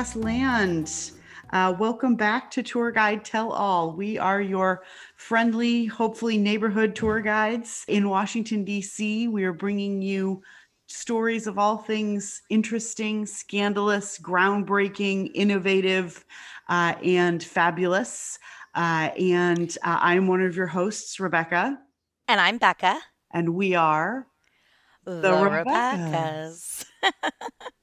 podcast land. Uh, welcome back to Tour Guide Tell All. We are your friendly, hopefully, neighborhood tour guides in Washington, D.C. We are bringing you stories of all things interesting, scandalous, groundbreaking, innovative, uh, and fabulous. Uh, and uh, I'm one of your hosts, Rebecca. And I'm Becca. And we are the, the Rebeccas. Rebeccas.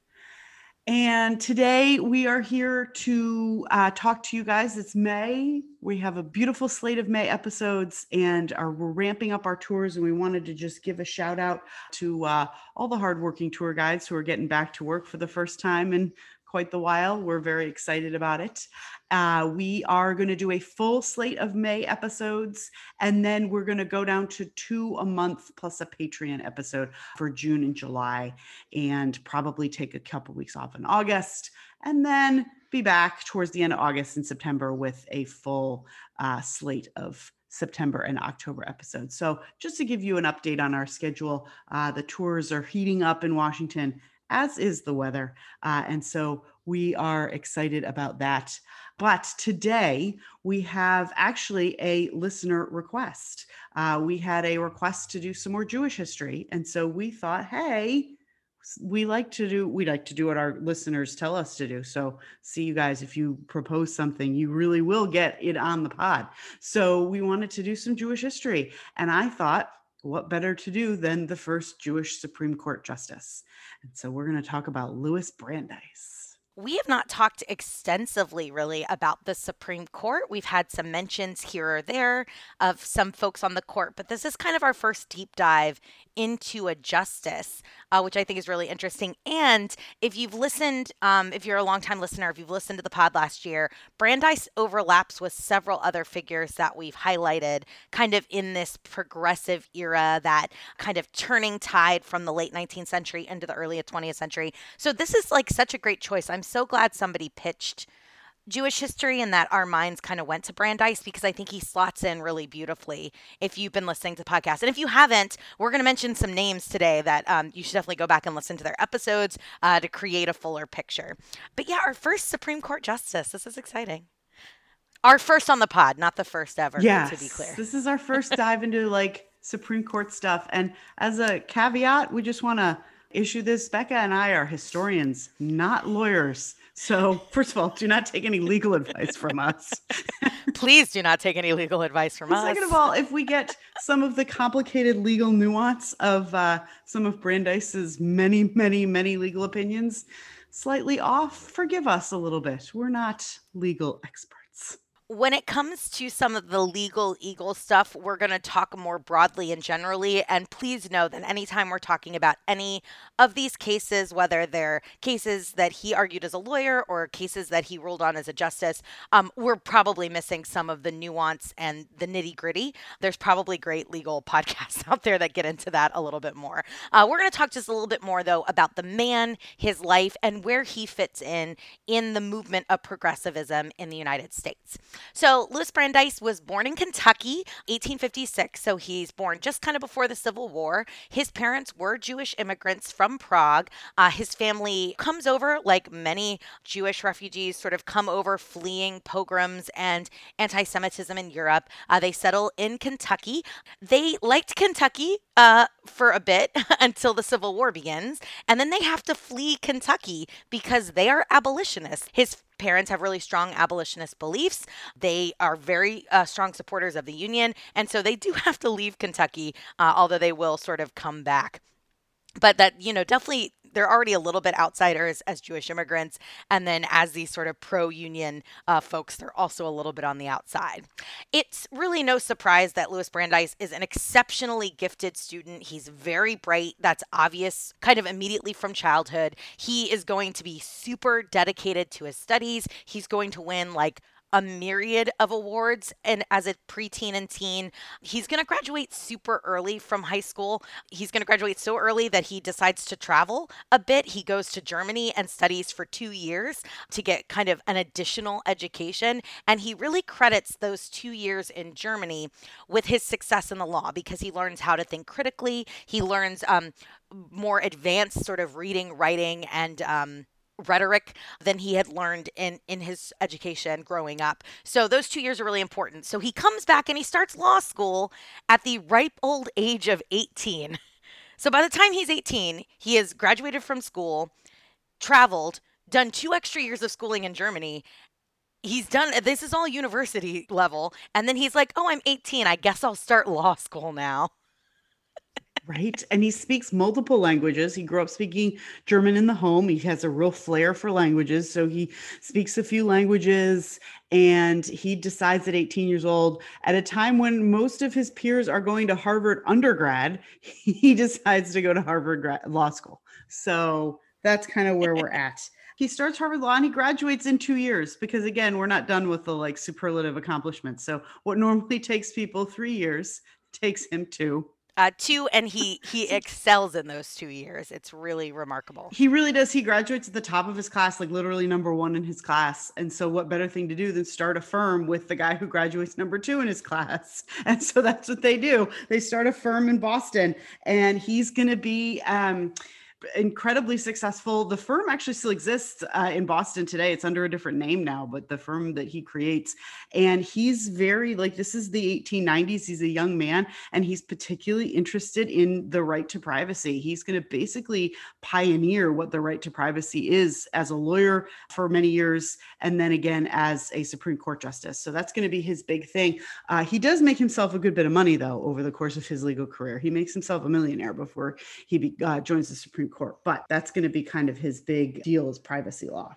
And today we are here to uh, talk to you guys. It's May. We have a beautiful slate of May episodes and are we're ramping up our tours. And we wanted to just give a shout out to uh, all the hardworking tour guides who are getting back to work for the first time in quite the while. We're very excited about it. Uh, we are going to do a full slate of May episodes, and then we're going to go down to two a month plus a Patreon episode for June and July, and probably take a couple weeks off in August, and then be back towards the end of August and September with a full uh, slate of September and October episodes. So, just to give you an update on our schedule, uh, the tours are heating up in Washington, as is the weather. Uh, and so, we are excited about that. But today we have actually a listener request. Uh, we had a request to do some more Jewish history. And so we thought, hey, we like to do we like to do what our listeners tell us to do so see you guys if you propose something you really will get it on the pod so we wanted to do some jewish history and i thought what better to do than the first jewish supreme court justice and so we're going to talk about louis brandeis we have not talked extensively really about the Supreme Court. We've had some mentions here or there of some folks on the court, but this is kind of our first deep dive into a justice, uh, which I think is really interesting. And if you've listened, um, if you're a longtime listener, if you've listened to the pod last year, Brandeis overlaps with several other figures that we've highlighted kind of in this progressive era, that kind of turning tide from the late 19th century into the early 20th century. So this is like such a great choice. I'm so glad somebody pitched Jewish history and that our minds kind of went to Brandeis because I think he slots in really beautifully if you've been listening to the podcast. And if you haven't, we're going to mention some names today that um, you should definitely go back and listen to their episodes uh, to create a fuller picture. But yeah, our first Supreme Court justice. This is exciting. Our first on the pod, not the first ever, yes, to be clear. This is our first dive into like Supreme Court stuff. And as a caveat, we just want to issue this. Becca and I are historians, not lawyers. So, first of all, do not take any legal advice from us. Please do not take any legal advice from us. Second of all, if we get some of the complicated legal nuance of uh, some of Brandeis's many, many, many legal opinions slightly off, forgive us a little bit. We're not legal experts when it comes to some of the legal eagle stuff, we're going to talk more broadly and generally. And please know that anytime we're talking about any of these cases, whether they're cases that he argued as a lawyer or cases that he ruled on as a justice, um, we're probably missing some of the nuance and the nitty gritty. There's probably great legal podcasts out there that get into that a little bit more. Uh, we're going to talk just a little bit more, though, about the man, his life, and where he fits in in the movement of progressivism in the United States. So Louis Brandeis was born in Kentucky, 1856. So he's born just kind of before the Civil War. His parents were Jewish immigrants from Prague. Uh, his family comes over, like many Jewish refugees, sort of come over fleeing pogroms and anti Semitism in Europe. Uh, they settle in Kentucky. They liked Kentucky uh, for a bit until the Civil War begins. And then they have to flee Kentucky because they are abolitionists. His parents have really strong abolitionist beliefs. They are very uh, strong supporters of the Union. And so they do have to leave Kentucky, uh, although they will sort of come back but that you know definitely they're already a little bit outsiders as Jewish immigrants. And then as these sort of pro union uh, folks, they're also a little bit on the outside. It's really no surprise that Louis Brandeis is an exceptionally gifted student. He's very bright. That's obvious kind of immediately from childhood. He is going to be super dedicated to his studies. He's going to win like a myriad of awards. And as a preteen and teen, he's going to graduate super early from high school. He's going to graduate so early that he decides to travel a bit. He goes to Germany and studies for two years to get kind of an additional education. And he really credits those two years in Germany with his success in the law because he learns how to think critically. He learns um, more advanced sort of reading, writing, and um, rhetoric than he had learned in in his education growing up. So those 2 years are really important. So he comes back and he starts law school at the ripe old age of 18. So by the time he's 18, he has graduated from school, traveled, done 2 extra years of schooling in Germany. He's done this is all university level and then he's like, "Oh, I'm 18. I guess I'll start law school now." Right. And he speaks multiple languages. He grew up speaking German in the home. He has a real flair for languages. So he speaks a few languages and he decides at 18 years old, at a time when most of his peers are going to Harvard undergrad, he decides to go to Harvard law school. So that's kind of where we're at. He starts Harvard Law and he graduates in two years because, again, we're not done with the like superlative accomplishments. So, what normally takes people three years takes him two uh, two, and he he excels in those two years. It's really remarkable. He really does. He graduates at the top of his class, like literally number one in his class. And so, what better thing to do than start a firm with the guy who graduates number two in his class? And so that's what they do. They start a firm in Boston, and he's going to be. Um, incredibly successful. The firm actually still exists uh, in Boston today. It's under a different name now, but the firm that he creates, and he's very like this is the 1890s. He's a young man, and he's particularly interested in the right to privacy. He's going to basically pioneer what the right to privacy is as a lawyer for many years, and then again as a Supreme Court justice. So that's going to be his big thing. Uh, he does make himself a good bit of money though over the course of his legal career. He makes himself a millionaire before he be, uh, joins the Supreme Court. But that's going to be kind of his big deal is privacy law.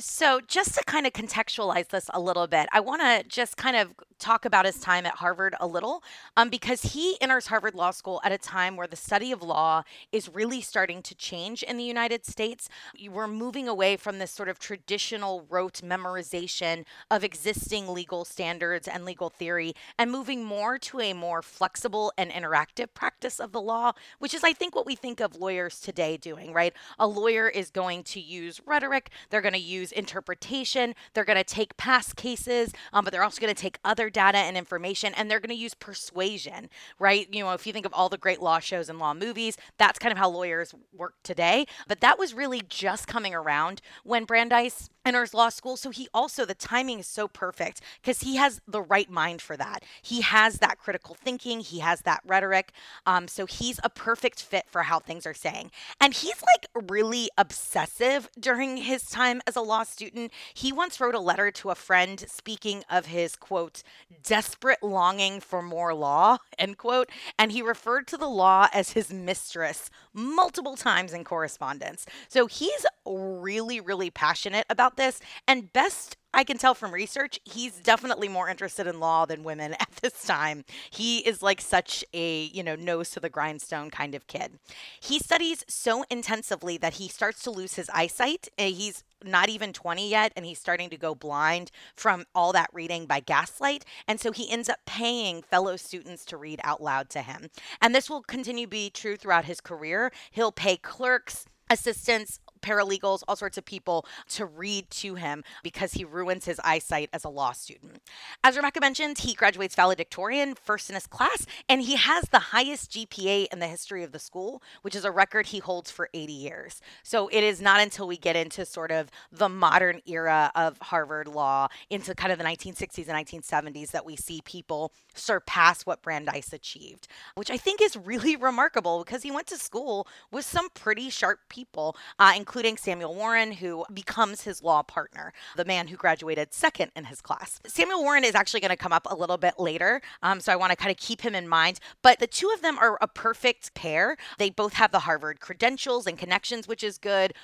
So, just to kind of contextualize this a little bit, I want to just kind of talk about his time at Harvard a little, um, because he enters Harvard Law School at a time where the study of law is really starting to change in the United States. We're moving away from this sort of traditional rote memorization of existing legal standards and legal theory and moving more to a more flexible and interactive practice of the law, which is, I think, what we think of lawyers today doing, right? A lawyer is going to use rhetoric, they're going to use interpretation, they're going to take past cases, um, but they're also going to take other data and information and they're going to use persuasion, right? You know, if you think of all the great law shows and law movies, that's kind of how lawyers work today. But that was really just coming around when Brandeis enters law school. So he also, the timing is so perfect because he has the right mind for that. He has that critical thinking, he has that rhetoric. Um, so he's a perfect fit for how things are saying. And he's like really obsessive during his time as a law student. He once wrote a letter to a friend speaking of his quote, desperate longing for more law, end quote. And he referred to the law as his mistress multiple times in correspondence. So he's really, really passionate about this. And best I can tell from research, he's definitely more interested in law than women at this time. He is like such a, you know, nose to the grindstone kind of kid. He studies so intensively that he starts to lose his eyesight. He's not even 20 yet and he's starting to go blind from all that reading by gaslight and so he ends up paying fellow students to read out loud to him and this will continue to be true throughout his career he'll pay clerks assistants paralegals, all sorts of people to read to him because he ruins his eyesight as a law student. As Rebecca mentioned, he graduates valedictorian, first in his class, and he has the highest GPA in the history of the school, which is a record he holds for 80 years. So it is not until we get into sort of the modern era of Harvard law, into kind of the 1960s and 1970s, that we see people surpass what Brandeis achieved, which I think is really remarkable because he went to school with some pretty sharp people, uh, including Samuel Warren, who becomes his law partner, the man who graduated second in his class. Samuel Warren is actually going to come up a little bit later, um, so I want to kind of keep him in mind. But the two of them are a perfect pair. They both have the Harvard credentials and connections, which is good.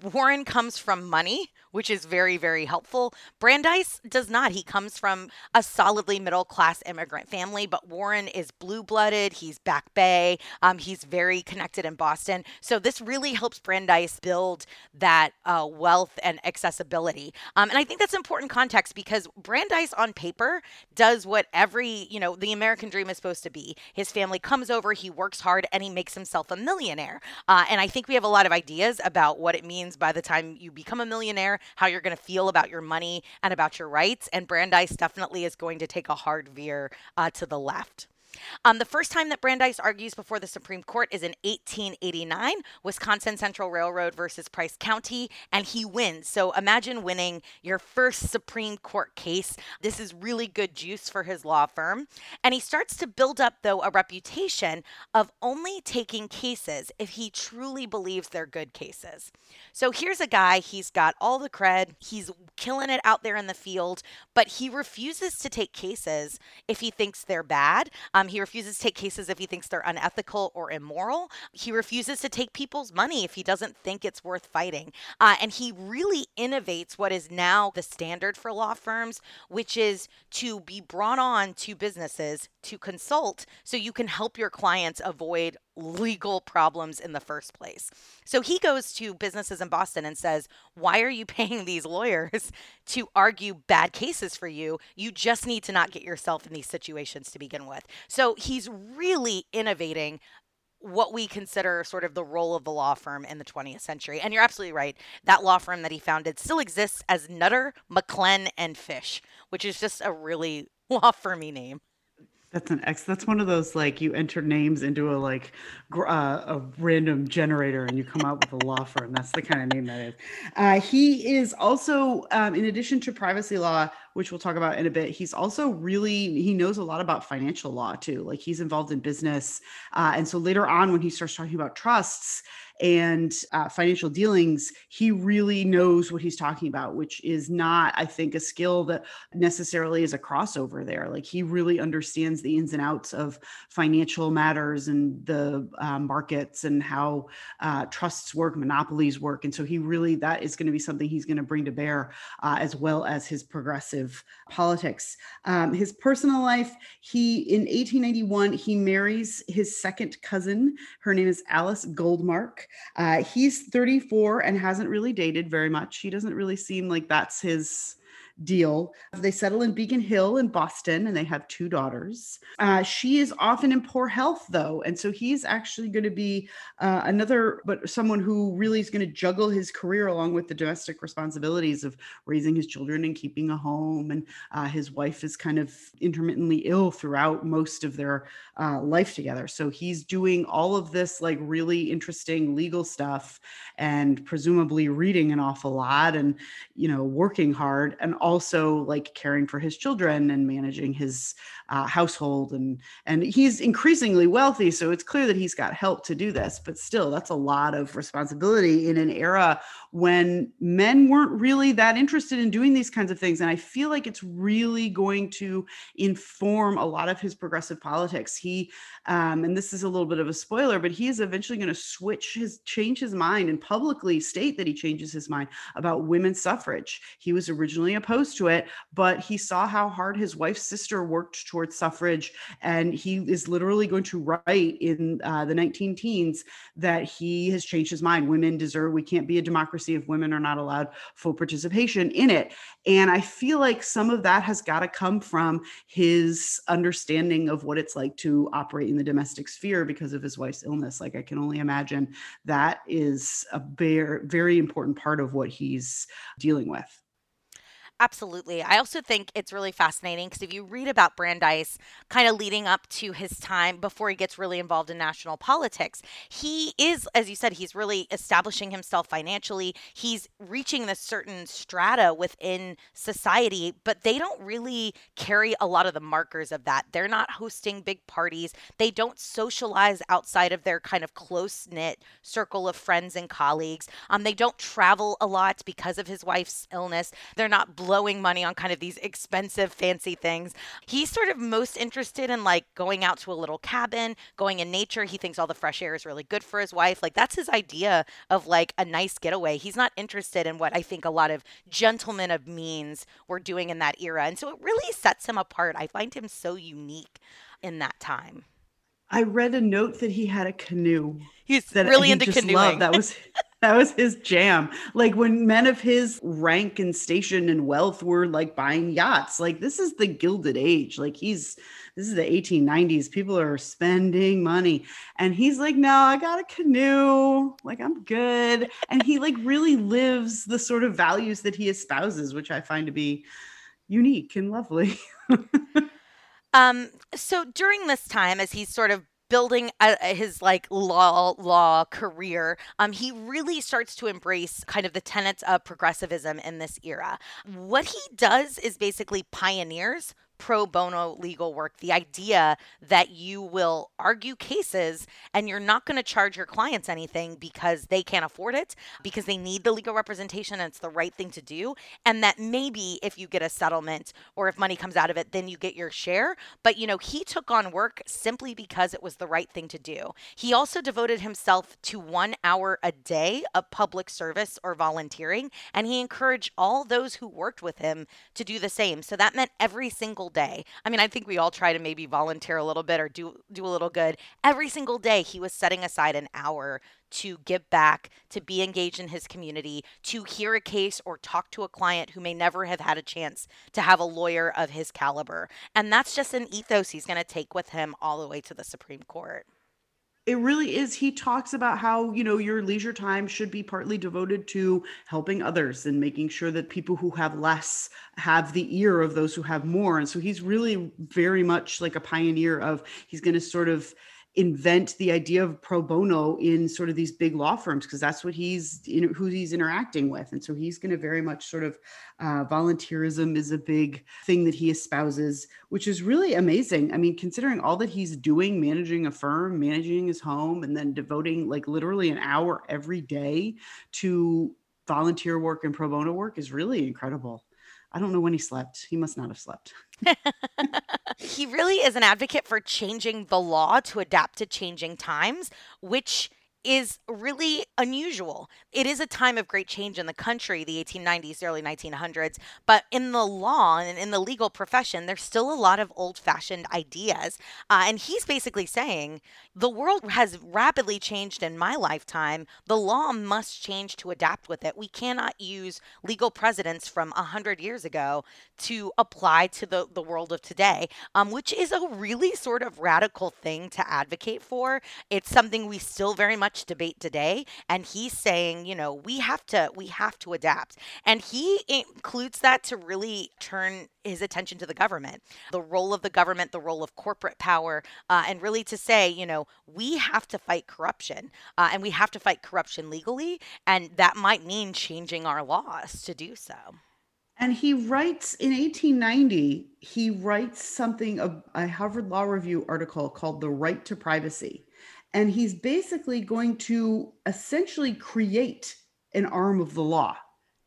Warren comes from money, which is very, very helpful. Brandeis does not. He comes from a solidly middle class immigrant family, but Warren is blue blooded. He's Back Bay. Um, he's very connected in Boston. So this really helps Brandeis build that uh, wealth and accessibility. Um, and I think that's important context because Brandeis on paper does what every, you know, the American dream is supposed to be. His family comes over, he works hard, and he makes himself a millionaire. Uh, and I think we have a lot of ideas about what it means by the time you become a millionaire, how you're going to feel about your money and about your rights. And Brandeis definitely is going to take a hard veer uh, to the left. Um, the first time that Brandeis argues before the Supreme Court is in 1889, Wisconsin Central Railroad versus Price County, and he wins. So imagine winning your first Supreme Court case. This is really good juice for his law firm. And he starts to build up, though, a reputation of only taking cases if he truly believes they're good cases. So here's a guy, he's got all the cred, he's killing it out there in the field, but he refuses to take cases if he thinks they're bad. Um, he refuses to take cases if he thinks they're unethical or immoral. He refuses to take people's money if he doesn't think it's worth fighting. Uh, and he really innovates what is now the standard for law firms, which is to be brought on to businesses to consult so you can help your clients avoid legal problems in the first place. So he goes to businesses in Boston and says, Why are you paying these lawyers to argue bad cases for you? You just need to not get yourself in these situations to begin with. So he's really innovating what we consider sort of the role of the law firm in the 20th century. And you're absolutely right. That law firm that he founded still exists as Nutter, McClennen, and Fish, which is just a really law firmy name. That's an X. That's one of those like you enter names into a like gr- uh, a random generator and you come out with a law firm. That's the kind of name that is. Uh, he is also, um, in addition to privacy law, which we'll talk about in a bit, he's also really he knows a lot about financial law too. Like he's involved in business, uh, and so later on when he starts talking about trusts, and uh, financial dealings, he really knows what he's talking about, which is not, I think, a skill that necessarily is a crossover there. Like he really understands the ins and outs of financial matters and the uh, markets and how uh, trusts work, monopolies work. And so he really, that is going to be something he's going to bring to bear, uh, as well as his progressive politics. Um, his personal life, he, in 1891, he marries his second cousin. Her name is Alice Goldmark. Uh, he's 34 and hasn't really dated very much. He doesn't really seem like that's his deal. They settle in Beacon Hill in Boston and they have two daughters. Uh, she is often in poor health, though. And so he's actually going to be uh, another, but someone who really is going to juggle his career along with the domestic responsibilities of raising his children and keeping a home. And uh, his wife is kind of intermittently ill throughout most of their uh, life together. So he's doing all of this like really interesting legal stuff and presumably reading an awful lot and, you know, working hard and also like caring for his children and managing his uh, household and and he's increasingly wealthy so it's clear that he's got help to do this but still that's a lot of responsibility in an era when men weren't really that interested in doing these kinds of things and i feel like it's really going to inform a lot of his progressive politics. He um, and this is a little bit of a spoiler but he is eventually going to switch his change his mind and publicly state that he changes his mind about women's suffrage. He was originally opposed to it but he saw how hard his wife's sister worked towards suffrage. And he is literally going to write in uh, the 19 teens that he has changed his mind. Women deserve, we can't be a democracy if women are not allowed full participation in it. And I feel like some of that has got to come from his understanding of what it's like to operate in the domestic sphere because of his wife's illness. Like I can only imagine that is a very, very important part of what he's dealing with. Absolutely. I also think it's really fascinating because if you read about Brandeis kind of leading up to his time before he gets really involved in national politics, he is, as you said, he's really establishing himself financially. He's reaching this certain strata within society, but they don't really carry a lot of the markers of that. They're not hosting big parties, they don't socialize outside of their kind of close knit circle of friends and colleagues. Um, they don't travel a lot because of his wife's illness. They're not blowing money on kind of these expensive, fancy things. He's sort of most interested in like going out to a little cabin, going in nature. He thinks all the fresh air is really good for his wife. Like that's his idea of like a nice getaway. He's not interested in what I think a lot of gentlemen of means were doing in that era. And so it really sets him apart. I find him so unique in that time. I read a note that he had a canoe. He's that really he into canoeing. Loved. That was that was his jam. Like when men of his rank and station and wealth were like buying yachts. Like this is the gilded age. Like he's this is the 1890s. People are spending money. And he's like, no, I got a canoe. Like I'm good. And he like really lives the sort of values that he espouses, which I find to be unique and lovely. Um, so during this time, as he's sort of building a, his like law law career, um, he really starts to embrace kind of the tenets of progressivism in this era. What he does is basically pioneers pro bono legal work. The idea that you will argue cases and you're not going to charge your clients anything because they can't afford it, because they need the legal representation and it's the right thing to do. And that maybe if you get a settlement or if money comes out of it, then you get your share. But, you know, he took on work simply because it was the right thing to do. He also devoted himself to one hour a day of public service or volunteering. And he encouraged all those who worked with him to do the same. So that meant every single day. I mean, I think we all try to maybe volunteer a little bit or do do a little good. Every single day he was setting aside an hour to give back, to be engaged in his community, to hear a case or talk to a client who may never have had a chance to have a lawyer of his caliber. And that's just an ethos he's going to take with him all the way to the Supreme Court it really is he talks about how you know your leisure time should be partly devoted to helping others and making sure that people who have less have the ear of those who have more. And so he's really very much like a pioneer of he's going to sort of invent the idea of pro bono in sort of these big law firms because that's what he's you know who he's interacting with. And so he's going to very much sort of uh, volunteerism is a big thing that he espouses which is really amazing. I mean considering all that he's doing managing a firm managing his home and then devoting like literally an hour every day to volunteer work and pro bono work is really incredible i don't know when he slept. He must not have slept. He really is an advocate for changing the law to adapt to changing times, which is really unusual. It is a time of great change in the country, the 1890s, early 1900s, but in the law and in the legal profession, there's still a lot of old fashioned ideas. Uh, and he's basically saying the world has rapidly changed in my lifetime. The law must change to adapt with it. We cannot use legal precedents from 100 years ago to apply to the, the world of today, um, which is a really sort of radical thing to advocate for. It's something we still very much much debate today and he's saying you know we have to we have to adapt. And he includes that to really turn his attention to the government the role of the government the role of corporate power uh, and really to say you know we have to fight corruption uh, and we have to fight corruption legally and that might mean changing our laws to do so. And he writes in 1890 he writes something a, a harvard law review article called the right to privacy and he's basically going to essentially create an arm of the law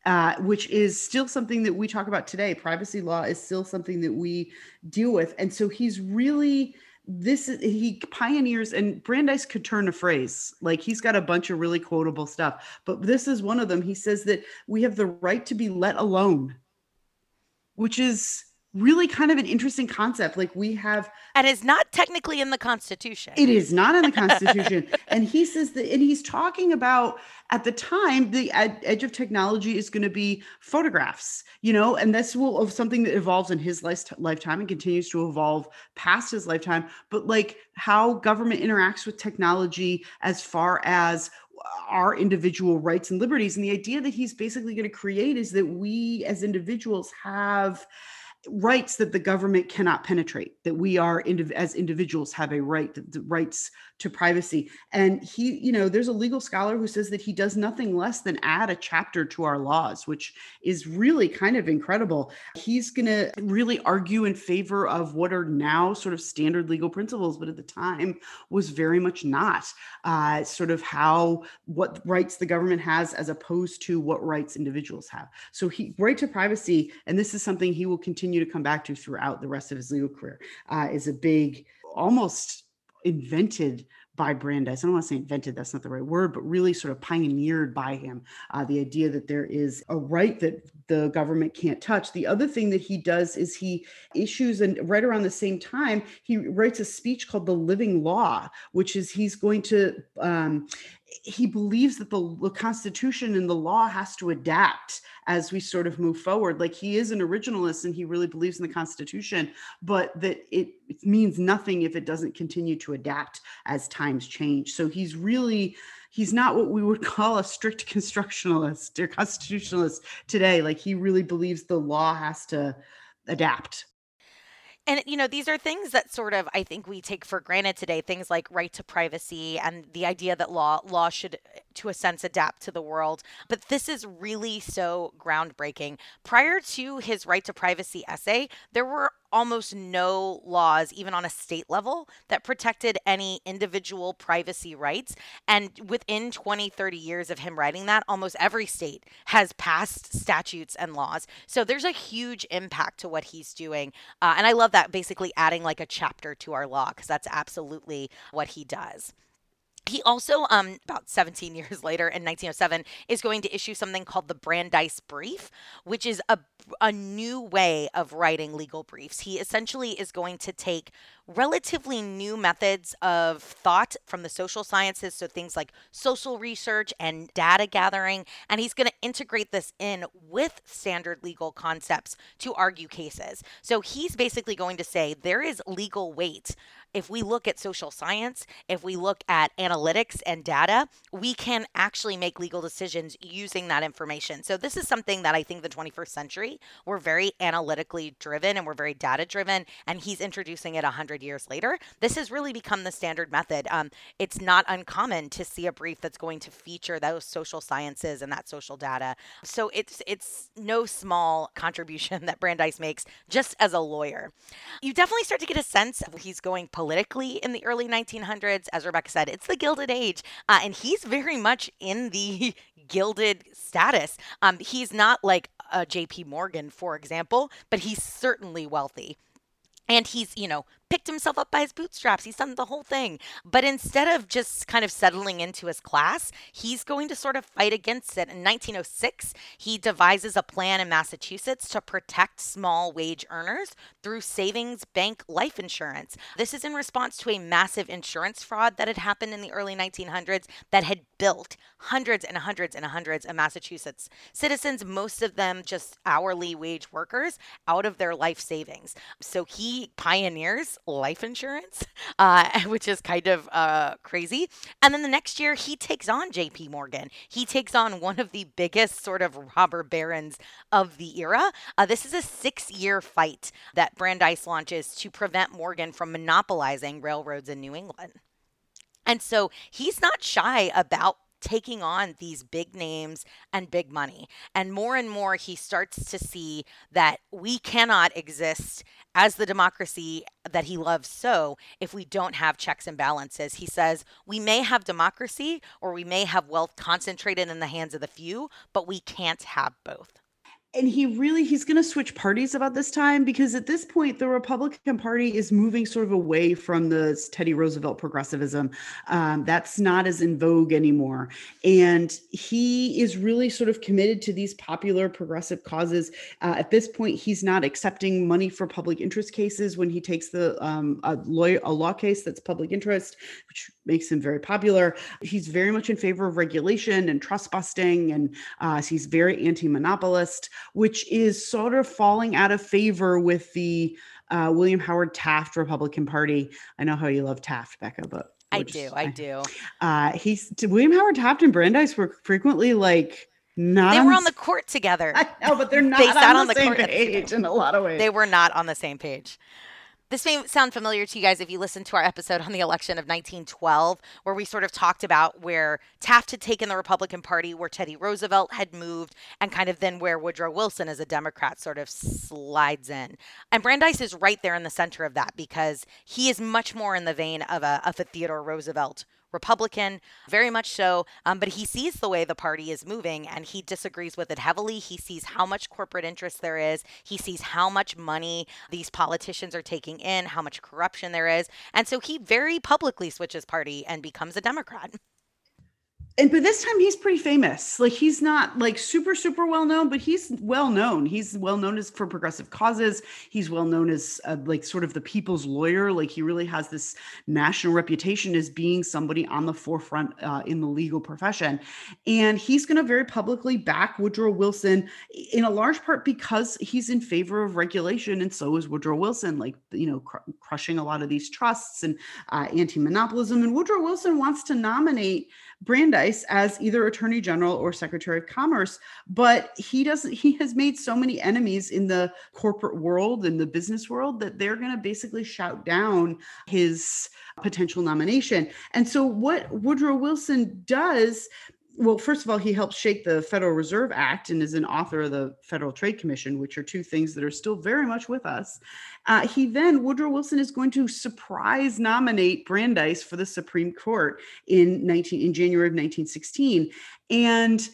uh, which is still something that we talk about today. Privacy law is still something that we deal with. And so he's really this is he pioneers and brandeis could turn a phrase like he's got a bunch of really quotable stuff but this is one of them. He says that we have the right to be let alone which is really kind of an interesting concept. Like we have, and is not technically in the Constitution. It is not in the Constitution. and he says that, and he's talking about at the time the ed- edge of technology is going to be photographs, you know, and this will of something that evolves in his life, lifetime and continues to evolve past his lifetime. But like how government interacts with technology as far as our individual rights and liberties. And the idea that he's basically going to create is that we as individuals have rights that the government cannot penetrate that we are as individuals have a right the rights to privacy. And he you know there's a legal scholar who says that he does nothing less than add a chapter to our laws which is really kind of incredible. He's going to really argue in favor of what are now sort of standard legal principles but at the time was very much not uh, sort of how what rights the government has as opposed to what rights individuals have. So he right to privacy and this is something he will continue continue to come back to throughout the rest of his legal career uh, is a big, almost invented by Brandeis. I don't want to say invented, that's not the right word, but really sort of pioneered by him. Uh, the idea that there is a right that the government can't touch. The other thing that he does is he issues, and right around the same time, he writes a speech called The Living Law, which is he's going to, um, he believes that the, the Constitution and the law has to adapt as we sort of move forward. Like he is an originalist and he really believes in the Constitution, but that it, it means nothing if it doesn't continue to adapt as times change. So he's really he's not what we would call a strict constructionalist or constitutionalist today. Like he really believes the law has to adapt. And, you know, these are things that sort of I think we take for granted today, things like right to privacy and the idea that law law should to a sense adapt to the world. But this is really so groundbreaking. Prior to his right to privacy essay, there were almost no laws, even on a state level, that protected any individual privacy rights. And within 20, 30 years of him writing that, almost every state has passed statutes and laws. So there's a huge impact to what he's doing. Uh, and I love that basically adding like a chapter to our law, because that's absolutely what he does. He also, um, about 17 years later in 1907, is going to issue something called the Brandeis Brief, which is a, a new way of writing legal briefs. He essentially is going to take relatively new methods of thought from the social sciences, so things like social research and data gathering, and he's going to integrate this in with standard legal concepts to argue cases. So he's basically going to say there is legal weight if we look at social science, if we look at analytics and data, we can actually make legal decisions using that information. So, this is something that I think the 21st century, we're very analytically driven and we're very data driven. And he's introducing it 100 years later. This has really become the standard method. Um, it's not uncommon to see a brief that's going to feature those social sciences and that social data. So, it's, it's no small contribution that Brandeis makes just as a lawyer. You definitely start to get a sense of he's going politically in the early 1900s. As Rebecca said, it's the Gilded Age, uh, and he's very much in the gilded status. Um, he's not like a JP Morgan, for example, but he's certainly wealthy. And he's, you know, picked himself up by his bootstraps. He's done the whole thing. But instead of just kind of settling into his class, he's going to sort of fight against it. In 1906, he devises a plan in Massachusetts to protect small wage earners through savings bank life insurance. This is in response to a massive insurance fraud that had happened in the early 1900s that had built hundreds and hundreds and hundreds of Massachusetts citizens, most of them just hourly wage workers, out of their life savings. So he pioneers life insurance, uh, which is kind of uh, crazy. And then the next year, he takes on JP Morgan. He takes on one of the biggest sort of robber barons of the era. Uh, this is a six year fight that Brandeis launches to prevent Morgan from monopolizing railroads in New England. And so he's not shy about taking on these big names and big money. And more and more, he starts to see that we cannot exist as the democracy that he loves so if we don't have checks and balances. He says we may have democracy or we may have wealth concentrated in the hands of the few, but we can't have both and he really he's going to switch parties about this time because at this point the republican party is moving sort of away from the teddy roosevelt progressivism. Um, that's not as in vogue anymore. And he is really sort of committed to these popular progressive causes. Uh, at this point he's not accepting money for public interest cases when he takes the um, a, lawyer, a law case that's public interest which makes him very popular. He's very much in favor of regulation and trust busting and uh, he's very anti-monopolist which is sort of falling out of favor with the uh, William Howard Taft Republican Party. I know how you love Taft, Becca, but I do, I, I do. Uh, he's William Howard Taft and Brandeis were frequently like not. They were on the court together. I know, but they're not. They sat on, on the, the same page in a lot of ways. They were not on the same page. This may sound familiar to you guys if you listened to our episode on the election of 1912, where we sort of talked about where Taft had taken the Republican Party, where Teddy Roosevelt had moved, and kind of then where Woodrow Wilson as a Democrat sort of slides in. And Brandeis is right there in the center of that because he is much more in the vein of a, of a Theodore Roosevelt Republican, very much so. Um, but he sees the way the party is moving and he disagrees with it heavily. He sees how much corporate interest there is. He sees how much money these politicians are taking in, how much corruption there is. And so he very publicly switches party and becomes a Democrat and but this time he's pretty famous. Like he's not like super super well known, but he's well known. He's well known as for progressive causes. He's well known as uh, like sort of the people's lawyer. Like he really has this national reputation as being somebody on the forefront uh, in the legal profession, and he's going to very publicly back Woodrow Wilson in a large part because he's in favor of regulation, and so is Woodrow Wilson. Like you know, cr- crushing a lot of these trusts and uh, anti-monopolism, and Woodrow Wilson wants to nominate Brandeis as either Attorney General or Secretary of Commerce, but he doesn't he has made so many enemies in the corporate world and the business world that they're going to basically shout down his potential nomination. And so what Woodrow Wilson does well, first of all, he helped shape the Federal Reserve Act and is an author of the Federal Trade Commission, which are two things that are still very much with us. Uh, he then, Woodrow Wilson is going to surprise nominate Brandeis for the Supreme Court in 19 in January of 1916, and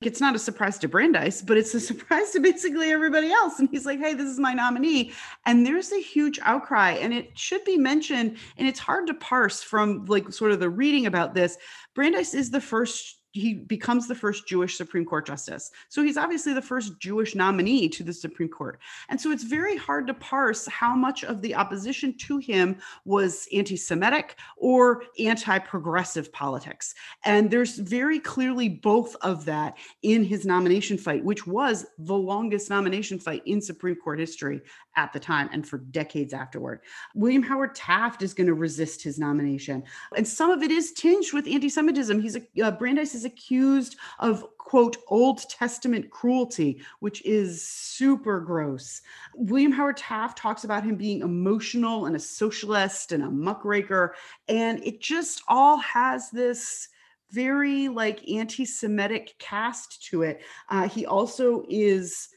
it's not a surprise to Brandeis, but it's a surprise to basically everybody else. And he's like, hey, this is my nominee. And there's a huge outcry. And it should be mentioned, and it's hard to parse from like sort of the reading about this. Brandeis is the first he becomes the first Jewish Supreme Court justice. So he's obviously the first Jewish nominee to the Supreme Court. And so it's very hard to parse how much of the opposition to him was anti Semitic or anti progressive politics. And there's very clearly both of that in his nomination fight, which was the longest nomination fight in Supreme Court history at the time and for decades afterward. William Howard Taft is going to resist his nomination. And some of it is tinged with anti Semitism. He's a, uh, Brandeis is accused of quote Old Testament cruelty, which is super gross. William Howard Taft talks about him being emotional and a socialist and a muckraker. And it just all has this very like anti-Semitic cast to it. Uh, he also is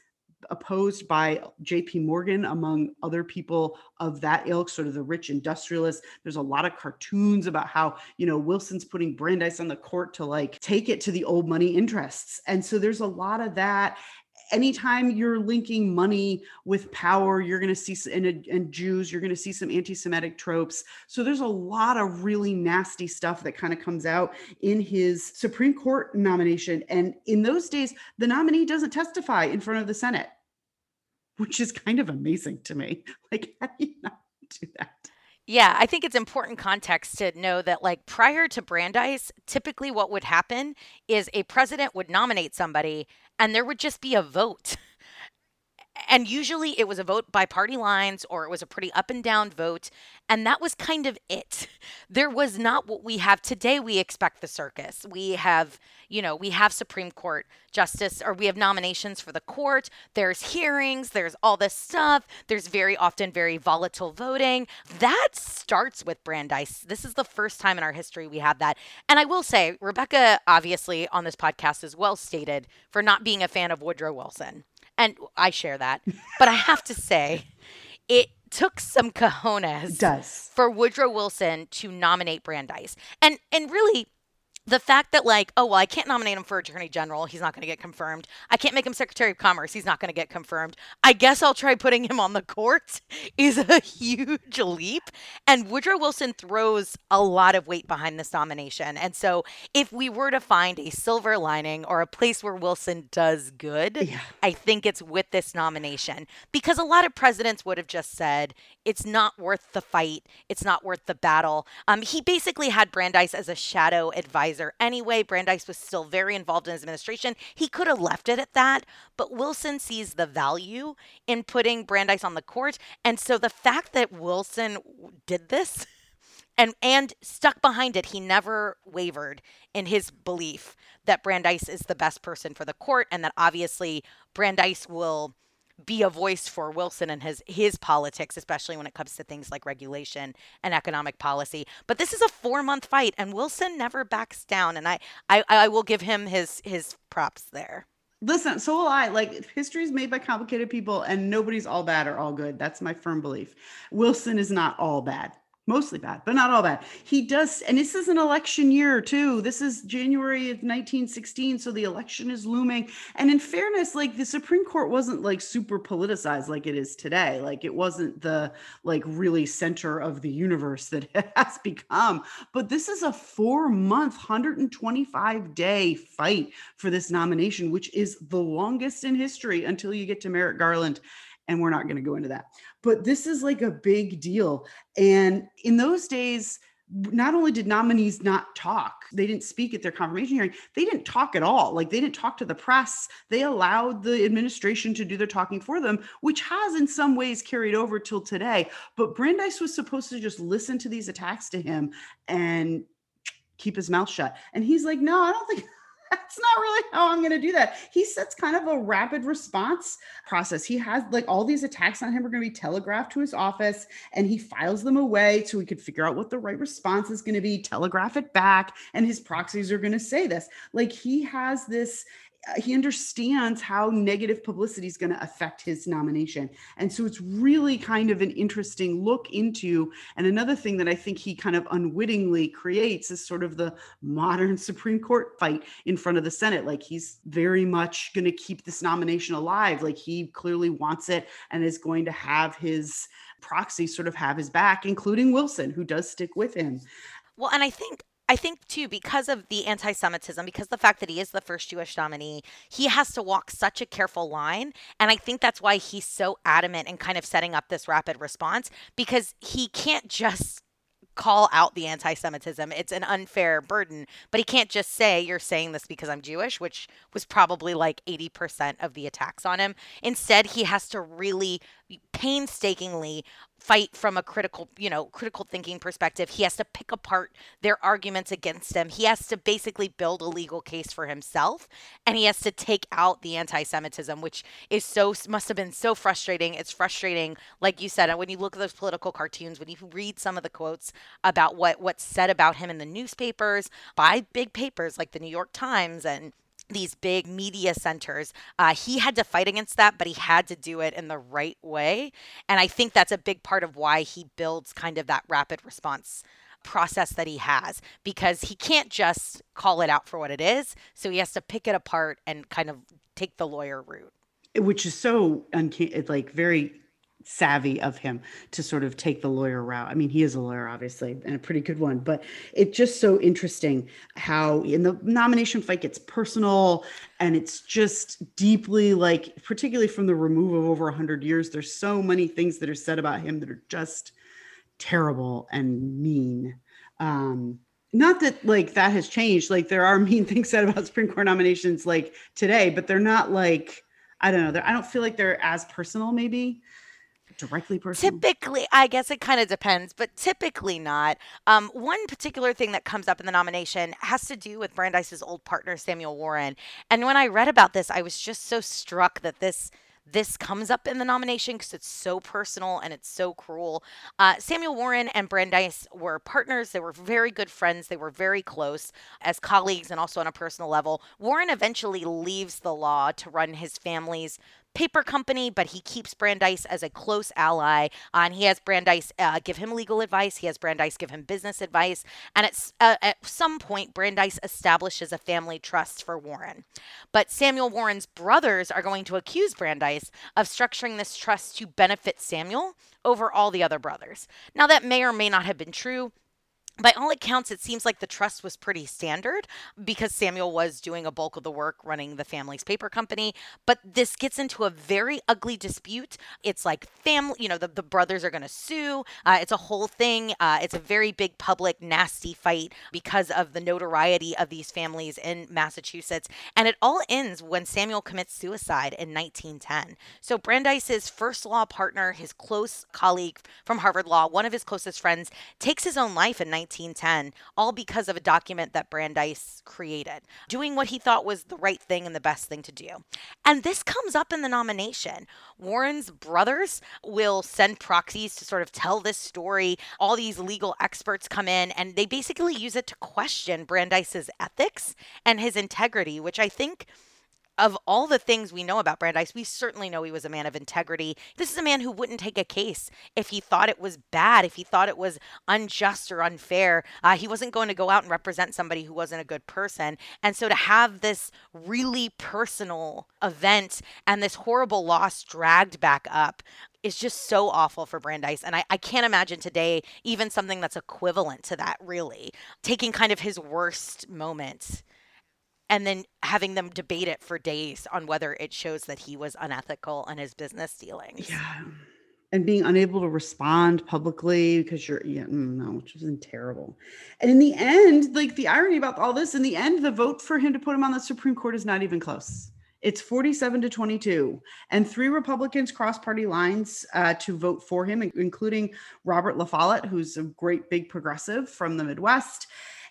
opposed by JP Morgan, among other people of that ilk, sort of the rich industrialists. There's a lot of cartoons about how, you know, Wilson's putting Brandeis on the court to like take it to the old money interests. And so there's a lot of that anytime you're linking money with power, you're going to see and, and Jews, you're going to see some anti-Semitic tropes. So there's a lot of really nasty stuff that kind of comes out in his Supreme Court nomination. And in those days, the nominee doesn't testify in front of the Senate, which is kind of amazing to me. Like, how do you not do that? Yeah, I think it's important context to know that, like, prior to Brandeis, typically what would happen is a president would nominate somebody and there would just be a vote. And usually it was a vote by party lines or it was a pretty up and down vote. And that was kind of it. There was not what we have today. We expect the circus. We have, you know, we have Supreme Court justice or we have nominations for the court. There's hearings, there's all this stuff. There's very often very volatile voting. That starts with Brandeis. This is the first time in our history we have that. And I will say, Rebecca, obviously, on this podcast is well stated for not being a fan of Woodrow Wilson. And I share that. but I have to say, it took some cojones it does. for Woodrow Wilson to nominate Brandeis. And and really the fact that like oh well i can't nominate him for attorney general. He's not going to get confirmed. I can't make him secretary of commerce. He's not going to get confirmed. I guess i'll try putting him on the court is a huge leap. And woodrow wilson throws a lot of weight behind this nomination. And so if we were to find a silver lining or a place where wilson does good yeah. i think it's with this nomination. Because a lot of presidents would have just said it's not worth the fight it's not worth the battle um, he basically had brandeis as a shadow advisor anyway. Brandeis was still very involved in his administration. He could have left it at that, but Wilson sees the value in putting Brandeis on the court. And so the fact that Wilson did this and and stuck behind it, he never wavered in his belief that Brandeis is the best person for the court and that obviously Brandeis will be a voice for Wilson and his his politics, especially when it comes to things like regulation and economic policy. But this is a four month fight, and Wilson never backs down, and I I, I will give him his his props there. Listen, so will I. Like history is made by complicated people, and nobody's all bad or all good. That's my firm belief. Wilson is not all bad mostly bad, but not all bad. He does, and this is an election year too. This is January of 1916, so the election is looming. And in fairness, like the Supreme Court wasn't like super politicized like it is today. Like it wasn't the like really center of the universe that it has become. But this is a four month, 125 day fight for this nomination, which is the longest in history until you get to Merrick Garland and we're not going to go into that. But this is like a big deal. And in those days, not only did nominees not talk, they didn't speak at their confirmation hearing, they didn't talk at all. Like they didn't talk to the press. They allowed the administration to do their talking for them, which has in some ways carried over till today. But Brandeis was supposed to just listen to these attacks to him and keep his mouth shut. And he's like, no, I don't think that's not really how I'm going to do that. He sets kind of a rapid response process. He has like all these attacks on him are going to be telegraphed to his office and he files them away so he could figure out what the right response is going to be, telegraph it back, and his proxies are going to say this. Like he has this Uh, he understands how negative publicity is going to affect his nomination. And so it's really kind of an interesting look into. And another thing that I think he kind of unwittingly creates is sort of the modern Supreme Court fight in front of the Senate. Like he's very much going to keep this nomination alive. Like he clearly wants it and is going to have his proxy sort of have his back, including Wilson, who does stick with him. Well, and I think I think too, because of the anti Semitism, because the fact that he is the first Jewish nominee, he has to walk such a careful line. And I think that's why he's so adamant in kind of setting up this rapid response because he can't just call out the anti Semitism. It's an unfair burden, but he can't just say, You're saying this because I'm Jewish, which was probably like 80% of the attacks on him. Instead, he has to really painstakingly fight from a critical, you know, critical thinking perspective. He has to pick apart their arguments against him. He has to basically build a legal case for himself and he has to take out the anti-Semitism, which is so must have been so frustrating. It's frustrating, like you said, when you look at those political cartoons, when you read some of the quotes about what what's said about him in the newspapers by big papers like the New York Times and these big media centers. Uh, he had to fight against that, but he had to do it in the right way. And I think that's a big part of why he builds kind of that rapid response process that he has because he can't just call it out for what it is. So he has to pick it apart and kind of take the lawyer route. Which is so uncanny, like very savvy of him to sort of take the lawyer route. I mean, he is a lawyer, obviously, and a pretty good one, but it's just so interesting how in the nomination fight gets personal and it's just deeply like, particularly from the remove of over 100 years, there's so many things that are said about him that are just terrible and mean. Um, not that like that has changed. Like there are mean things said about Supreme Court nominations like today, but they're not like I don't know. I don't feel like they're as personal, maybe directly personal? Typically, I guess it kind of depends, but typically not. Um, one particular thing that comes up in the nomination has to do with Brandeis's old partner, Samuel Warren. And when I read about this, I was just so struck that this this comes up in the nomination because it's so personal and it's so cruel. Uh, Samuel Warren and Brandeis were partners. They were very good friends. They were very close as colleagues and also on a personal level. Warren eventually leaves the law to run his family's paper company, but he keeps Brandeis as a close ally. Uh, and he has Brandeis uh, give him legal advice. He has Brandeis give him business advice. And it's, uh, at some point, Brandeis establishes a family trust for Warren. But Samuel Warren's brothers are going to accuse Brandeis of structuring this trust to benefit Samuel over all the other brothers. Now, that may or may not have been true by all accounts, it seems like the trust was pretty standard because Samuel was doing a bulk of the work running the family's paper company. But this gets into a very ugly dispute. It's like family, you know, the, the brothers are going to sue. Uh, it's a whole thing. Uh, it's a very big public, nasty fight because of the notoriety of these families in Massachusetts. And it all ends when Samuel commits suicide in 1910. So Brandeis's first law partner, his close colleague from Harvard Law, one of his closest friends, takes his own life in 1910. 1910, all because of a document that Brandeis created, doing what he thought was the right thing and the best thing to do. And this comes up in the nomination. Warren's brothers will send proxies to sort of tell this story. All these legal experts come in and they basically use it to question Brandeis's ethics and his integrity, which I think of all the things we know about Brandeis, we certainly know he was a man of integrity. This is a man who wouldn't take a case if he thought it was bad, if he thought it was unjust or unfair. Uh, he wasn't going to go out and represent somebody who wasn't a good person. And so to have this really personal event and this horrible loss dragged back up is just so awful for Brandeis. And I, I can't imagine today even something that's equivalent to that, really. Taking kind of his worst moments and then having them debate it for days on whether it shows that he was unethical in his business dealings. Yeah. And being unable to respond publicly because you're, yeah, mm, no, which was terrible. And in the end, like the irony about all this, in the end, the vote for him to put him on the Supreme Court is not even close. It's 47 to 22, and three Republicans cross party lines uh, to vote for him, including Robert La Follette, who's a great big progressive from the Midwest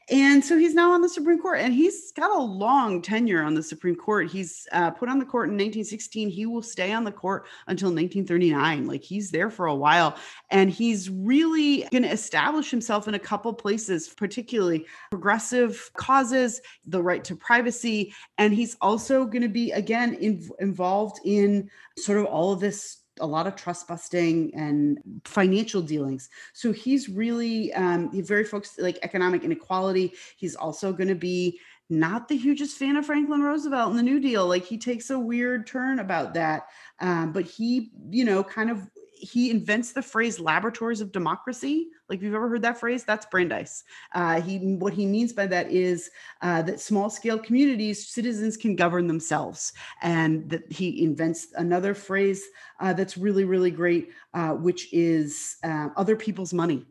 And so he's now on the Supreme Court, and he's got a long tenure on the Supreme Court. He's uh, put on the court in 1916. He will stay on the court until 1939. Like he's there for a while, and he's really going to establish himself in a couple places, particularly progressive causes, the right to privacy, and he's also going to be again in, involved in sort of all of this a lot of trust busting and financial dealings. So he's really um, he's very focused like economic inequality. He's also going to be not the hugest fan of Franklin Roosevelt and the New Deal. Like he takes a weird turn about that. Um, but he, you know, kind of he invents the phrase laboratories of democracy. Like if you've ever heard that phrase, that's Brandeis. Uh, he what he means by that is uh, that small scale communities, citizens can govern themselves, and that he invents another phrase uh, that's really really great, uh, which is uh, other people's money.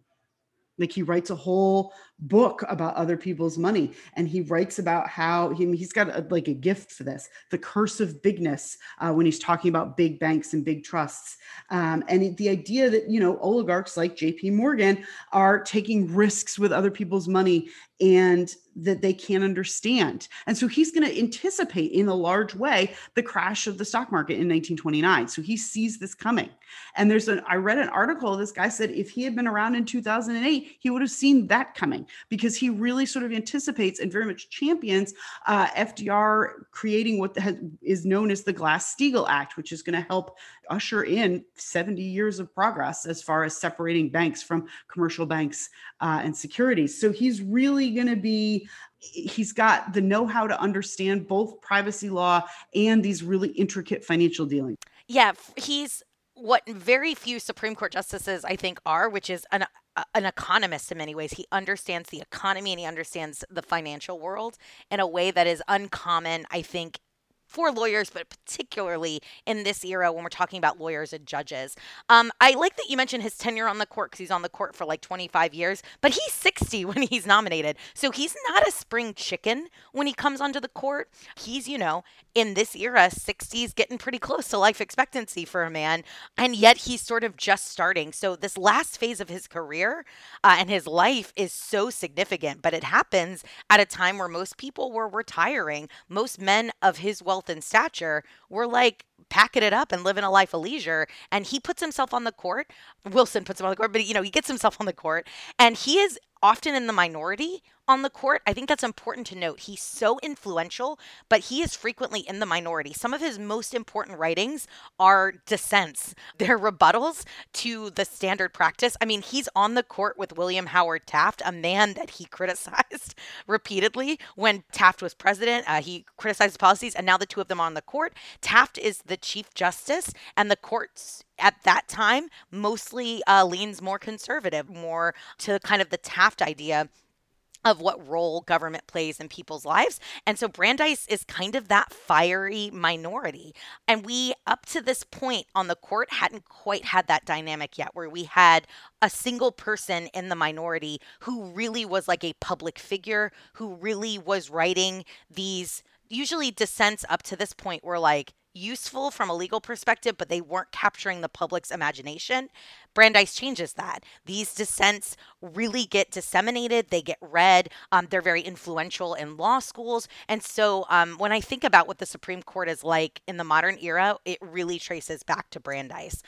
Like he writes a whole book about other people's money and he writes about how he, he's got a, like a gift for this the curse of bigness uh, when he's talking about big banks and big trusts um, and the idea that you know oligarchs like jp morgan are taking risks with other people's money and that they can't understand. And so he's going to anticipate in a large way the crash of the stock market in 1929. So he sees this coming. And there's an I read an article this guy said if he had been around in 2008, he would have seen that coming because he really sort of anticipates and very much champions uh, FDR creating what has, is known as the Glass-Steagall Act, which is going to help usher in 70 years of progress as far as separating banks from commercial banks uh, and securities. So he's really going to be he's got the know-how to understand both privacy law and these really intricate financial dealings. Yeah, he's what very few Supreme Court justices I think are, which is an an economist in many ways. He understands the economy and he understands the financial world in a way that is uncommon, I think, for lawyers, but particularly in this era when we're talking about lawyers and judges. Um, I like that you mentioned his tenure on the court because he's on the court for like 25 years, but he's 60 when he's nominated. So he's not a spring chicken when he comes onto the court. He's, you know, in this era, 60s getting pretty close to life expectancy for a man, and yet he's sort of just starting. So this last phase of his career uh, and his life is so significant, but it happens at a time where most people were retiring. Most men of his and stature were like packing it up and living a life of leisure. And he puts himself on the court. Wilson puts him on the court, but you know, he gets himself on the court and he is often in the minority on the court. I think that's important to note. He's so influential, but he is frequently in the minority. Some of his most important writings are dissents, they're rebuttals to the standard practice. I mean, he's on the court with William Howard Taft, a man that he criticized repeatedly when Taft was president. Uh, he criticized policies, and now the two of them are on the court. Taft is the Chief Justice, and the courts at that time mostly uh, leans more conservative, more to kind of the Taft idea of what role government plays in people's lives. And so Brandeis is kind of that fiery minority. And we, up to this point on the court, hadn't quite had that dynamic yet, where we had a single person in the minority who really was like a public figure, who really was writing these. Usually, dissents up to this point were like, useful from a legal perspective, but they weren't capturing the public's imagination. Brandeis changes that. These dissents really get disseminated, they get read, um, they're very influential in law schools. And so um, when I think about what the Supreme Court is like in the modern era, it really traces back to Brandeis.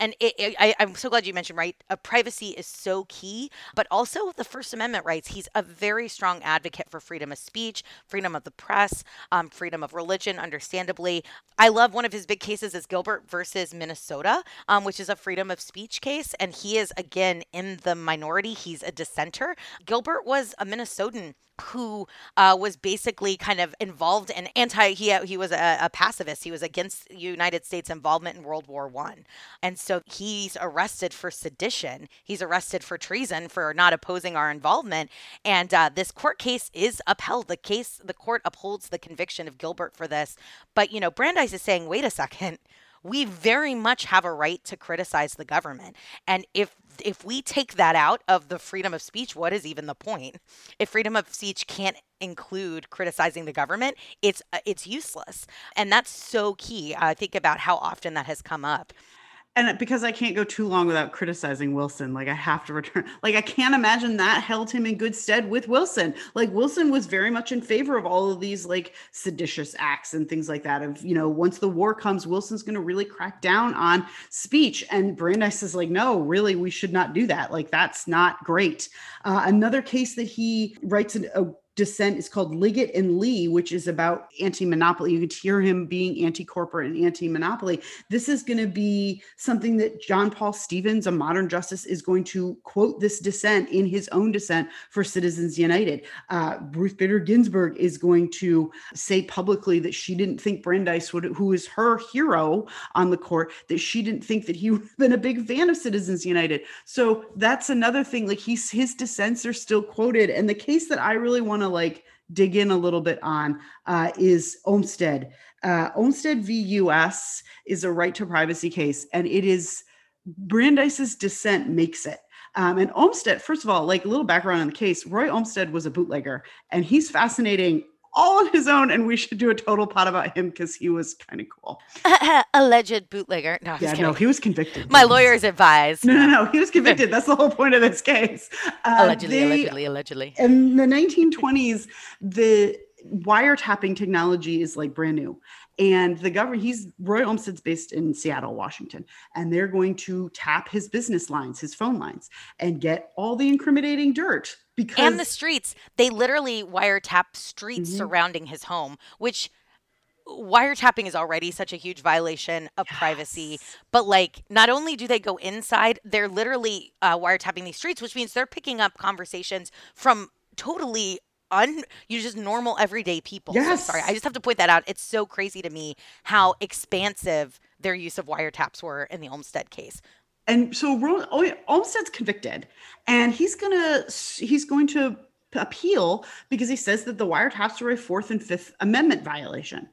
And it, it, I, am so glad you mentioned, right? Uh, privacy is so key, but also the First Amendment rights. He's a very strong advocate for freedom of speech, freedom of the press, um, freedom of religion, understandably. I love one of his big cases is Gilbert versus Minnesota, um, which is a freedom of speech case. And he is, again, in the minority. He's a dissenter. Gilbert was a Minnesotan who uh, was basically kind of involved in anti he, he was a, a, pacifist. He was against united states involvement in world war one. And so he's arrested for sedition. He's arrested for treason for not opposing our involvement. And uh, this court case is upheld. The case the court upholds the conviction of gilbert for this. But you know brandeis is saying wait a second we very much have a right to criticize the government. And if if we take that out of the freedom of speech, what is even the point? If freedom of speech can't include criticizing the government, it's uh, it's useless. And that's so key. Uh, think about how often that has come up. And because I can't go too long without criticizing Wilson, like I have to return. Like I can't imagine that held him in good stead with Wilson. Like Wilson was very much in favor of all of these like seditious acts and things like that. Of you know, once the war comes, Wilson's going to really crack down on speech, and Brandeis is like, no, really, we should not do that. Like that's not great. Uh, another case that he writes a, a dissent is called Liggett and Lee, which is about anti-monopoly. You could hear him being anti-corporate and anti-monopoly. This is going to be something that John Paul Stevens, a modern justice, is going to quote this dissent in his own dissent for Citizens United. Uh, Ruth Bader Ginsburg is going to say publicly that she didn't think Brandeis would, who is her hero on the court, that she didn't think that he would have been a big fan of Citizens United. So that's another thing. Like he's his dissents are still quoted, and the case that I really want to like dig in a little bit on uh, is Olmstead. Uh, Olmstead v. U.S. is a right to privacy case, and it is Brandeis's dissent makes it. Um, and Olmstead, first of all, like a little background on the case, Roy Olmstead was a bootlegger, and he's fascinating all on his own, and we should do a total pot about him because he was kind of cool. Alleged bootlegger. No, yeah, no, he was convicted. My lawyers advised. No, no, no, he was convicted. That's the whole point of this case. Uh, allegedly, they, allegedly, allegedly. In the 1920s, the wiretapping technology is like brand new and the government he's roy olmstead's based in seattle washington and they're going to tap his business lines his phone lines and get all the incriminating dirt because and the streets they literally wiretap streets mm-hmm. surrounding his home which wiretapping is already such a huge violation of yes. privacy but like not only do they go inside they're literally uh, wiretapping these streets which means they're picking up conversations from totally un you just normal everyday people. Yes. So sorry, I just have to point that out. It's so crazy to me how expansive their use of wiretaps were in the Olmstead case. And so Olmstead's convicted, and he's gonna he's going to appeal because he says that the wiretaps are a Fourth and Fifth Amendment violation,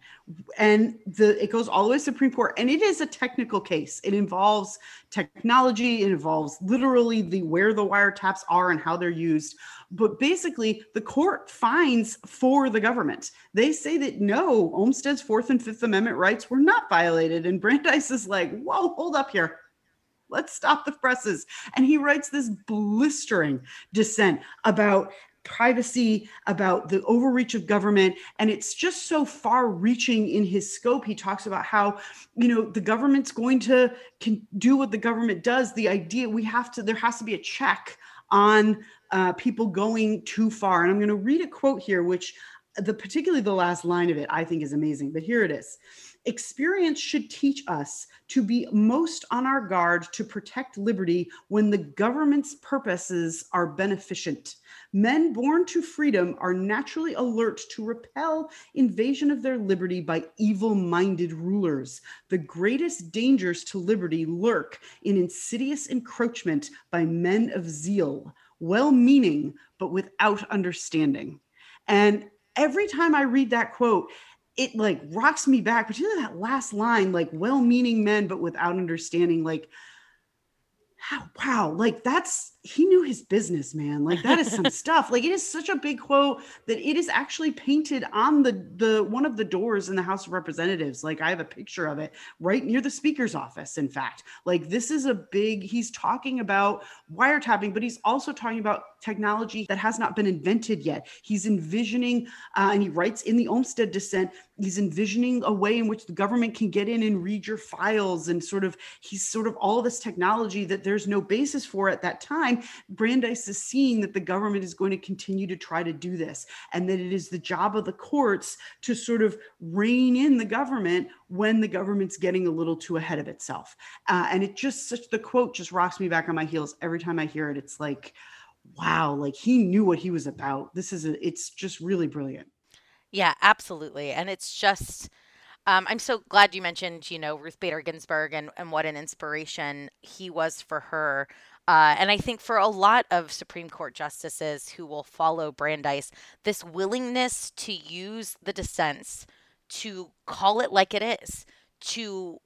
and the it goes all the way to Supreme Court, and it is a technical case. It involves technology, it involves literally the where the wiretaps are and how they're used. But basically, the court finds for the government. They say that no, Olmstead's Fourth and Fifth Amendment rights were not violated, and Brandeis is like, whoa, hold up here let's stop the presses. And he writes this blistering dissent about privacy, about the overreach of government. And it's just so far reaching in his scope. He talks about how, you know, the government's going to can do what the government does. The idea we have to, there has to be a check on uh, people going too far. And I'm going to read a quote here, which the particularly the last line of it I think is amazing. But here it is. Experience should teach us to be most on our guard to protect liberty when the government's purposes are beneficent. Men born to freedom are naturally alert to repel invasion of their liberty by evil minded rulers. The greatest dangers to liberty lurk in insidious encroachment by men of zeal, well meaning, but without understanding. And every time I read that quote, it like rocks me back, particularly that last line, like well-meaning men, but without understanding, like how wow, like that's he knew his business, man. Like that is some stuff. Like it is such a big quote that it is actually painted on the the one of the doors in the House of Representatives. Like I have a picture of it right near the speaker's office. In fact, like this is a big. He's talking about wiretapping, but he's also talking about technology that has not been invented yet. He's envisioning, uh, and he writes in the Olmstead dissent, he's envisioning a way in which the government can get in and read your files and sort of he's sort of all this technology that there's no basis for at that time Brandeis is seeing that the government is going to continue to try to do this and that it is the job of the courts to sort of rein in the government when the government's getting a little too ahead of itself. Uh, and it just such the quote just rocks me back on my heels every time I hear it. It's like, wow, like he knew what he was about. This is a, it's just really brilliant. Yeah, absolutely. And it's just, um, I'm so glad you mentioned, you know, Ruth Bader Ginsburg and, and what an inspiration he was for her. Uh, and I think for a lot of Supreme Court justices who will follow Brandeis, this willingness to use the dissents to call it like it is, to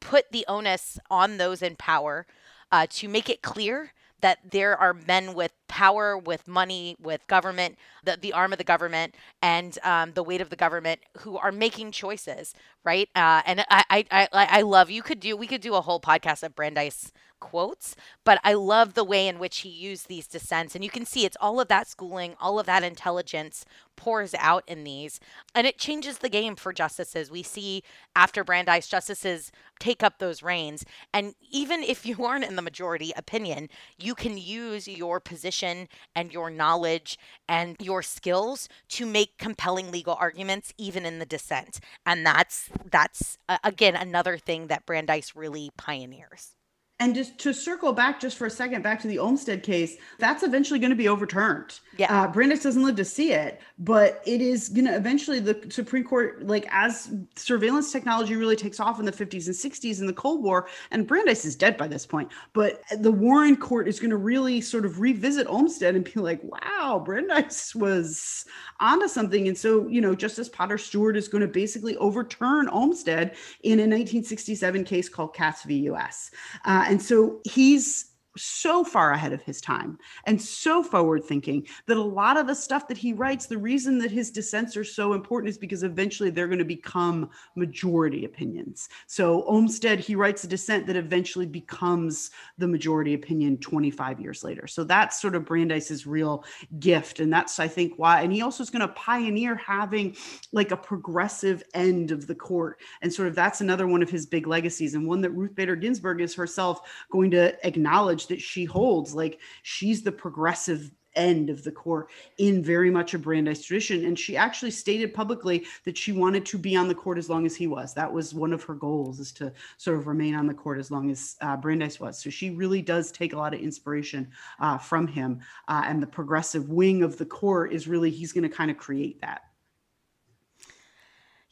put the onus on those in power, uh, to make it clear that there are men with power, with money, with government, the, the arm of the government, and um, the weight of the government who are making choices, right? Uh, and I, I, I, I love, you could do, we could do a whole podcast of Brandeis quotes, but I love the way in which he used these dissents. And you can see it's all of that schooling, all of that intelligence pours out in these. And it changes the game for justices. We see after Brandeis, justices take up those reins. And even if you aren't in the majority opinion, you can use your position and your knowledge and your skills to make compelling legal arguments, even in the dissent. And that's, that's uh, again, another thing that Brandeis really pioneers. And just to circle back just for a second, back to the Olmstead case, that's eventually going to be overturned. Yeah. Uh, Brandeis doesn't live to see it, but it is going to eventually, the Supreme Court, like as surveillance technology really takes off in the 50s and 60s in the Cold War, and Brandeis is dead by this point, but the Warren Court is going to really sort of revisit Olmstead and be like, wow, Brandeis was onto something. And so, you know, Justice Potter Stewart is going to basically overturn Olmstead in a 1967 case called Katz v. US. Uh, and so he's so far ahead of his time and so forward thinking that a lot of the stuff that he writes the reason that his dissents are so important is because eventually they're going to become majority opinions. So olmstead he writes a dissent that eventually becomes the majority opinion 25 years later. So that's sort of brandeis's real gift and that's i think why and he also is going to pioneer having like a progressive end of the court and sort of that's another one of his big legacies and one that ruth bader ginsburg is herself going to acknowledge that she holds. Like she's the progressive end of the court in very much a Brandeis tradition. And she actually stated publicly that she wanted to be on the court as long as he was. That was one of her goals is to sort of remain on the court as long as uh, Brandeis was. So she really does take a lot of inspiration uh, from him. Uh, and the progressive wing of the court is really, he's going to kind of create that.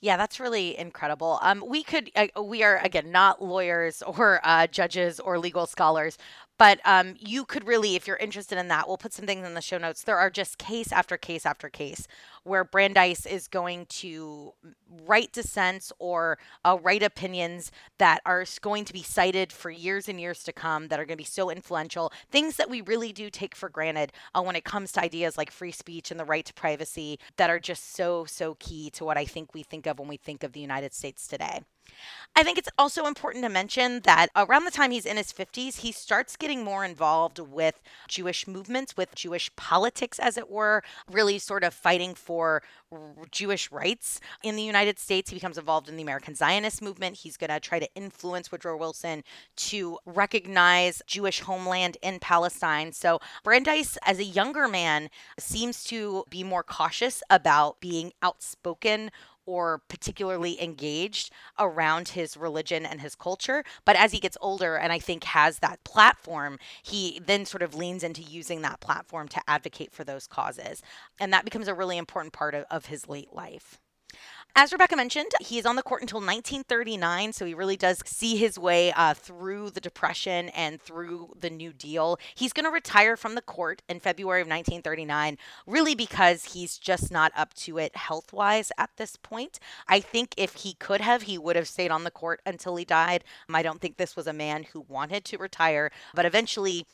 Yeah, that's really incredible. Um, we could, uh, we are again not lawyers or uh, judges or legal scholars, but um, you could really, if you're interested in that, we'll put some things in the show notes. There are just case after case after case where Brandeis is going to write dissents or uh, write opinions that are going to be cited for years and years to come, that are going to be so influential. Things that we really do take for granted uh, when it comes to ideas like free speech and the right to privacy that are just so, so key to what I think we think of when we think of the United States today. I think it's also important to mention that around the time he's in his 50s, he starts getting more involved with Jewish movements, with Jewish politics, as it were, really sort of fighting for Jewish rights in the United States. He becomes involved in the American Zionist movement. He's going to try to influence Woodrow Wilson to recognize Jewish homeland in Palestine. So Brandeis, as a younger man, seems to be more cautious about being outspoken or particularly engaged around his religion and his culture. But as he gets older and I think has that platform, he then sort of leans into using that platform to advocate for those causes. And that becomes a really important part of, of his late life. As Rebecca mentioned, he is on the court until 1939, so he really does see his way uh, through the Depression and through the New Deal. He's going to retire from the court in February of 1939, really because he's just not up to it health wise at this point. I think if he could have, he would have stayed on the court until he died. I don't think this was a man who wanted to retire, but eventually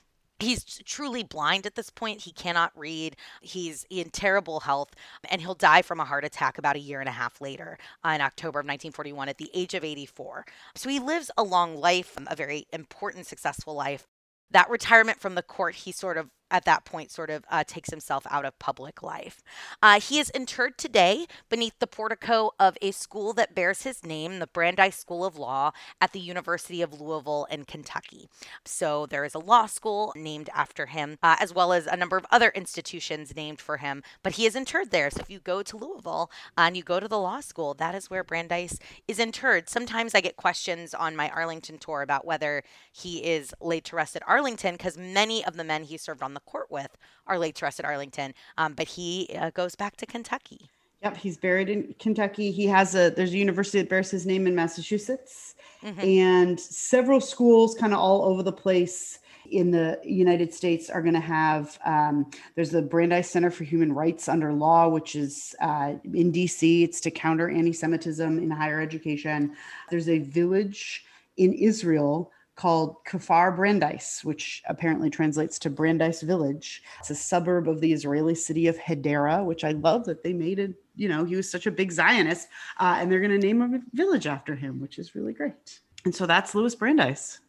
He's truly blind at this point. He cannot read. He's in terrible health, and he'll die from a heart attack about a year and a half later uh, in October of 1941 at the age of 84. So he lives a long life, a very important, successful life. That retirement from the court, he sort of at that point sort of uh, takes himself out of public life. Uh, he is interred today beneath the portico of a school that bears his name, the Brandeis School of Law at the University of Louisville in Kentucky. So there is a law school named after him, uh, as well as a number of other institutions named for him, but he is interred there. So if you go to Louisville and you go to the law school, that is where Brandeis is interred. Sometimes I get questions on my Arlington tour about whether he is laid to rest at Arlington because many of the men he served on the court with are late at Arlington, um, but he uh, goes back to Kentucky. Yep, he's buried in Kentucky. He has a there's a university that bears his name in Massachusetts, mm-hmm. and several schools kind of all over the place in the United States are going to have. Um, there's the Brandeis Center for Human Rights under Law, which is uh, in DC. It's to counter anti-Semitism in higher education. There's a village in Israel called Kfar Brandeis, which apparently translates to Brandeis Village. It's a suburb of the Israeli city of Hadera, which I love that they made it. You know, he was such a big Zionist, uh, and they're going to name a village after him, which is really great. And so that's Louis Brandeis,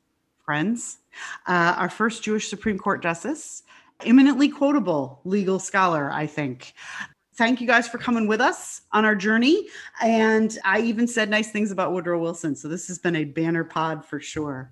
friends. Uh, our first Jewish Supreme Court justice, eminently quotable legal scholar, I think thank you guys for coming with us on our journey. And I even said nice things about Woodrow Wilson. So this has been a banner pod for sure.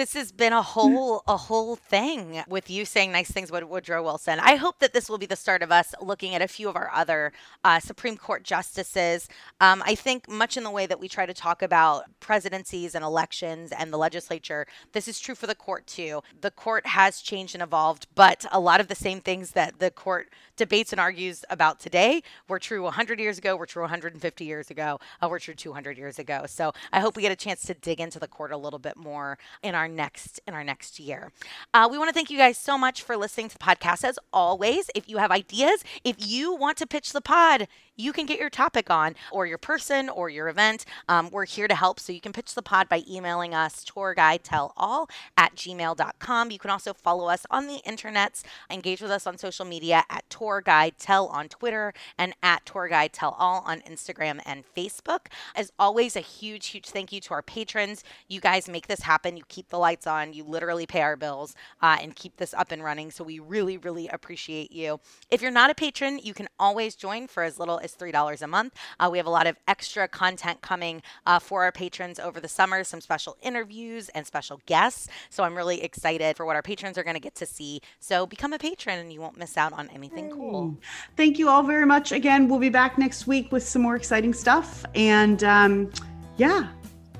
this has been a whole a whole thing with you saying nice things about Woodrow Wilson. I hope that this will be the start of us looking at a few of our other uh, Supreme Court justices. Um, I think much in the way that we try to talk about presidencies and elections and the legislature, this is true for the court too. The court has changed and evolved, but a lot of the same things that the court debates and argues about today were true 100 years ago, were true 150 years ago, uh, were true 200 years ago. So I hope we get a chance to dig into the court a little bit more in our next in our next year. Uh, we want to thank you guys so much for listening to the podcast. As always, if you have ideas, if you want to pitch the pod, you can get your topic on or your person or your event. Um, we're here to help. So you can pitch the pod by emailing us tourguidetellall at gmail.com. You can also follow us on the internets, engage with us on social media at Tour Guide Tell on Twitter and at Tour Guide Tell All on Instagram and Facebook. As always, a huge, huge thank you to our patrons. You guys make this happen. You keep the lights on. You literally pay our bills uh, and keep this up and running. So we really, really appreciate you. If you're not a patron, you can always join for as little as is $3 a month. Uh, we have a lot of extra content coming uh, for our patrons over the summer, some special interviews and special guests. So I'm really excited for what our patrons are going to get to see. So become a patron and you won't miss out on anything hey. cool. Thank you all very much. Again, we'll be back next week with some more exciting stuff. And um, yeah,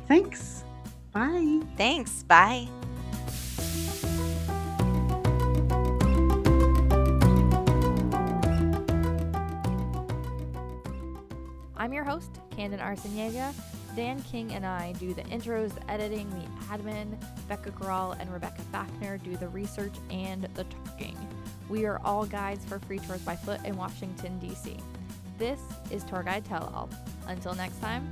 thanks. Bye. Thanks. Bye. Host, Candon Arciniega. Dan King and I do the intros, the editing, the admin. Becca Grawl and Rebecca Fafner do the research and the talking. We are all guides for free tours by foot in Washington, D.C. This is Tour Guide Tell All. Until next time,